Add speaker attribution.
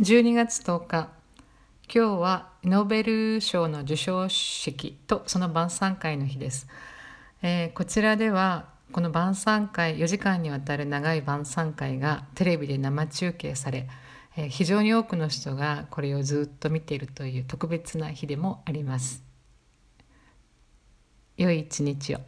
Speaker 1: 12月10日。今日はノーベル賞の授賞式とその晩餐会の日です、えー、こちらではこの晩餐会4時間にわたる長い晩餐会がテレビで生中継され、えー、非常に多くの人がこれをずっと見ているという特別な日でもあります。良い一日を。